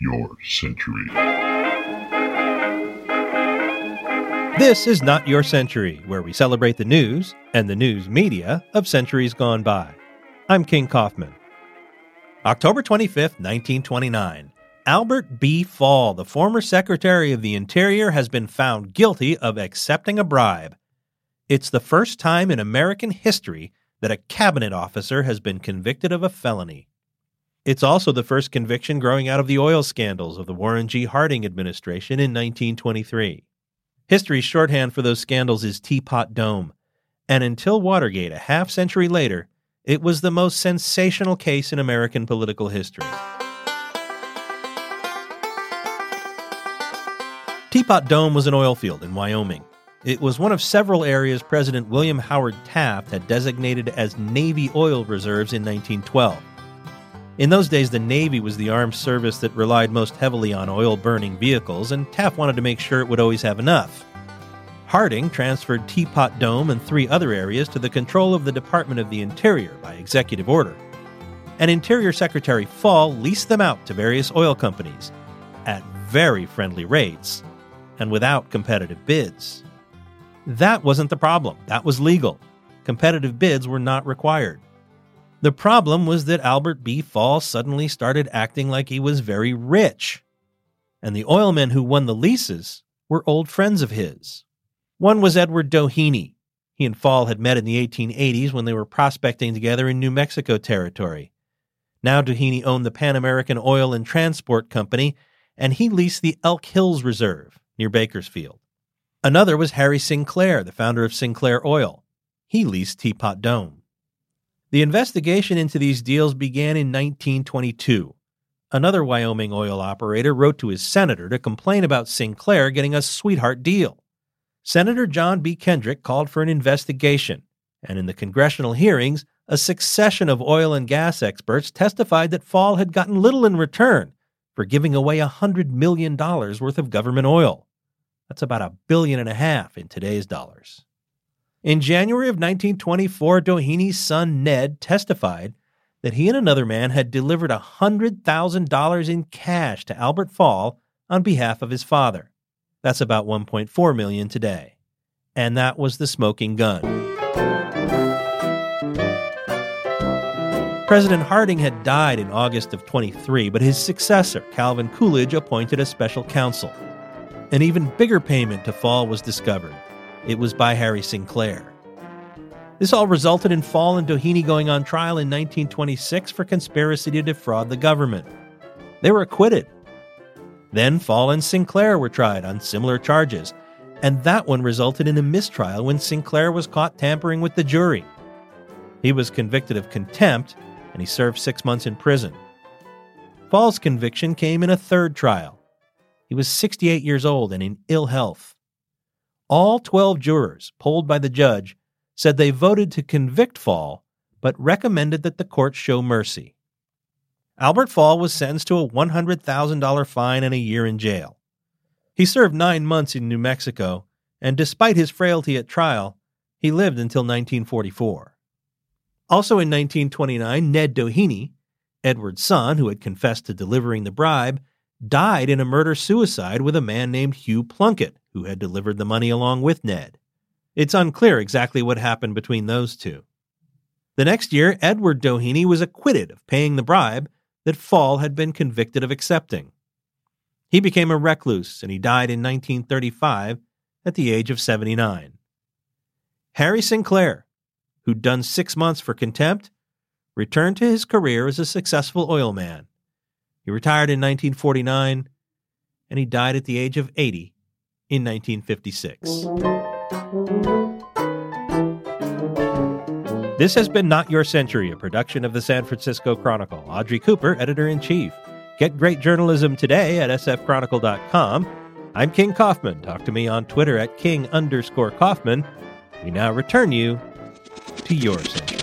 your century. This is Not Your Century, where we celebrate the news and the news media of centuries gone by. I'm King Kaufman. October 25th, 1929. Albert B. Fall, the former Secretary of the Interior, has been found guilty of accepting a bribe. It's the first time in American history that a cabinet officer has been convicted of a felony. It's also the first conviction growing out of the oil scandals of the Warren G. Harding administration in 1923. History's shorthand for those scandals is Teapot Dome, and until Watergate a half century later, it was the most sensational case in American political history. Teapot Dome was an oil field in Wyoming. It was one of several areas President William Howard Taft had designated as Navy oil reserves in 1912. In those days, the Navy was the armed service that relied most heavily on oil burning vehicles, and Taft wanted to make sure it would always have enough. Harding transferred Teapot Dome and three other areas to the control of the Department of the Interior by executive order. And Interior Secretary Fall leased them out to various oil companies at very friendly rates and without competitive bids. That wasn't the problem, that was legal. Competitive bids were not required. The problem was that Albert B. Fall suddenly started acting like he was very rich. And the oilmen who won the leases were old friends of his. One was Edward Doheny. He and Fall had met in the 1880s when they were prospecting together in New Mexico Territory. Now Doheny owned the Pan American Oil and Transport Company, and he leased the Elk Hills Reserve near Bakersfield. Another was Harry Sinclair, the founder of Sinclair Oil. He leased Teapot Dome. The investigation into these deals began in 1922. Another Wyoming oil operator wrote to his senator to complain about Sinclair getting a sweetheart deal. Senator John B. Kendrick called for an investigation, and in the congressional hearings, a succession of oil and gas experts testified that Fall had gotten little in return for giving away $100 million worth of government oil. That's about a billion and a half in today's dollars. In January of 1924, Doheny's son Ned testified that he and another man had delivered $100,000 in cash to Albert Fall on behalf of his father. That's about 1.4 million today. And that was the smoking gun. President Harding had died in August of 23, but his successor, Calvin Coolidge, appointed a special counsel. An even bigger payment to Fall was discovered it was by Harry Sinclair. This all resulted in Fall and Doheny going on trial in 1926 for conspiracy to defraud the government. They were acquitted. Then Fall and Sinclair were tried on similar charges, and that one resulted in a mistrial when Sinclair was caught tampering with the jury. He was convicted of contempt, and he served six months in prison. Fall's conviction came in a third trial. He was 68 years old and in ill health. All 12 jurors, polled by the judge, said they voted to convict Fall, but recommended that the court show mercy. Albert Fall was sentenced to a $100,000 fine and a year in jail. He served nine months in New Mexico, and despite his frailty at trial, he lived until 1944. Also in 1929, Ned Doheny, Edward's son, who had confessed to delivering the bribe, died in a murder suicide with a man named Hugh Plunkett, who had delivered the money along with Ned. It's unclear exactly what happened between those two. The next year, Edward Doheny was acquitted of paying the bribe that Fall had been convicted of accepting. He became a recluse and he died in 1935 at the age of 79. Harry Sinclair, who'd done six months for contempt, returned to his career as a successful oilman. He retired in 1949 and he died at the age of 80 in 1956. This has been Not Your Century, a production of the San Francisco Chronicle. Audrey Cooper, editor in chief. Get great journalism today at sfchronicle.com. I'm King Kaufman. Talk to me on Twitter at king underscore Kaufman. We now return you to your century.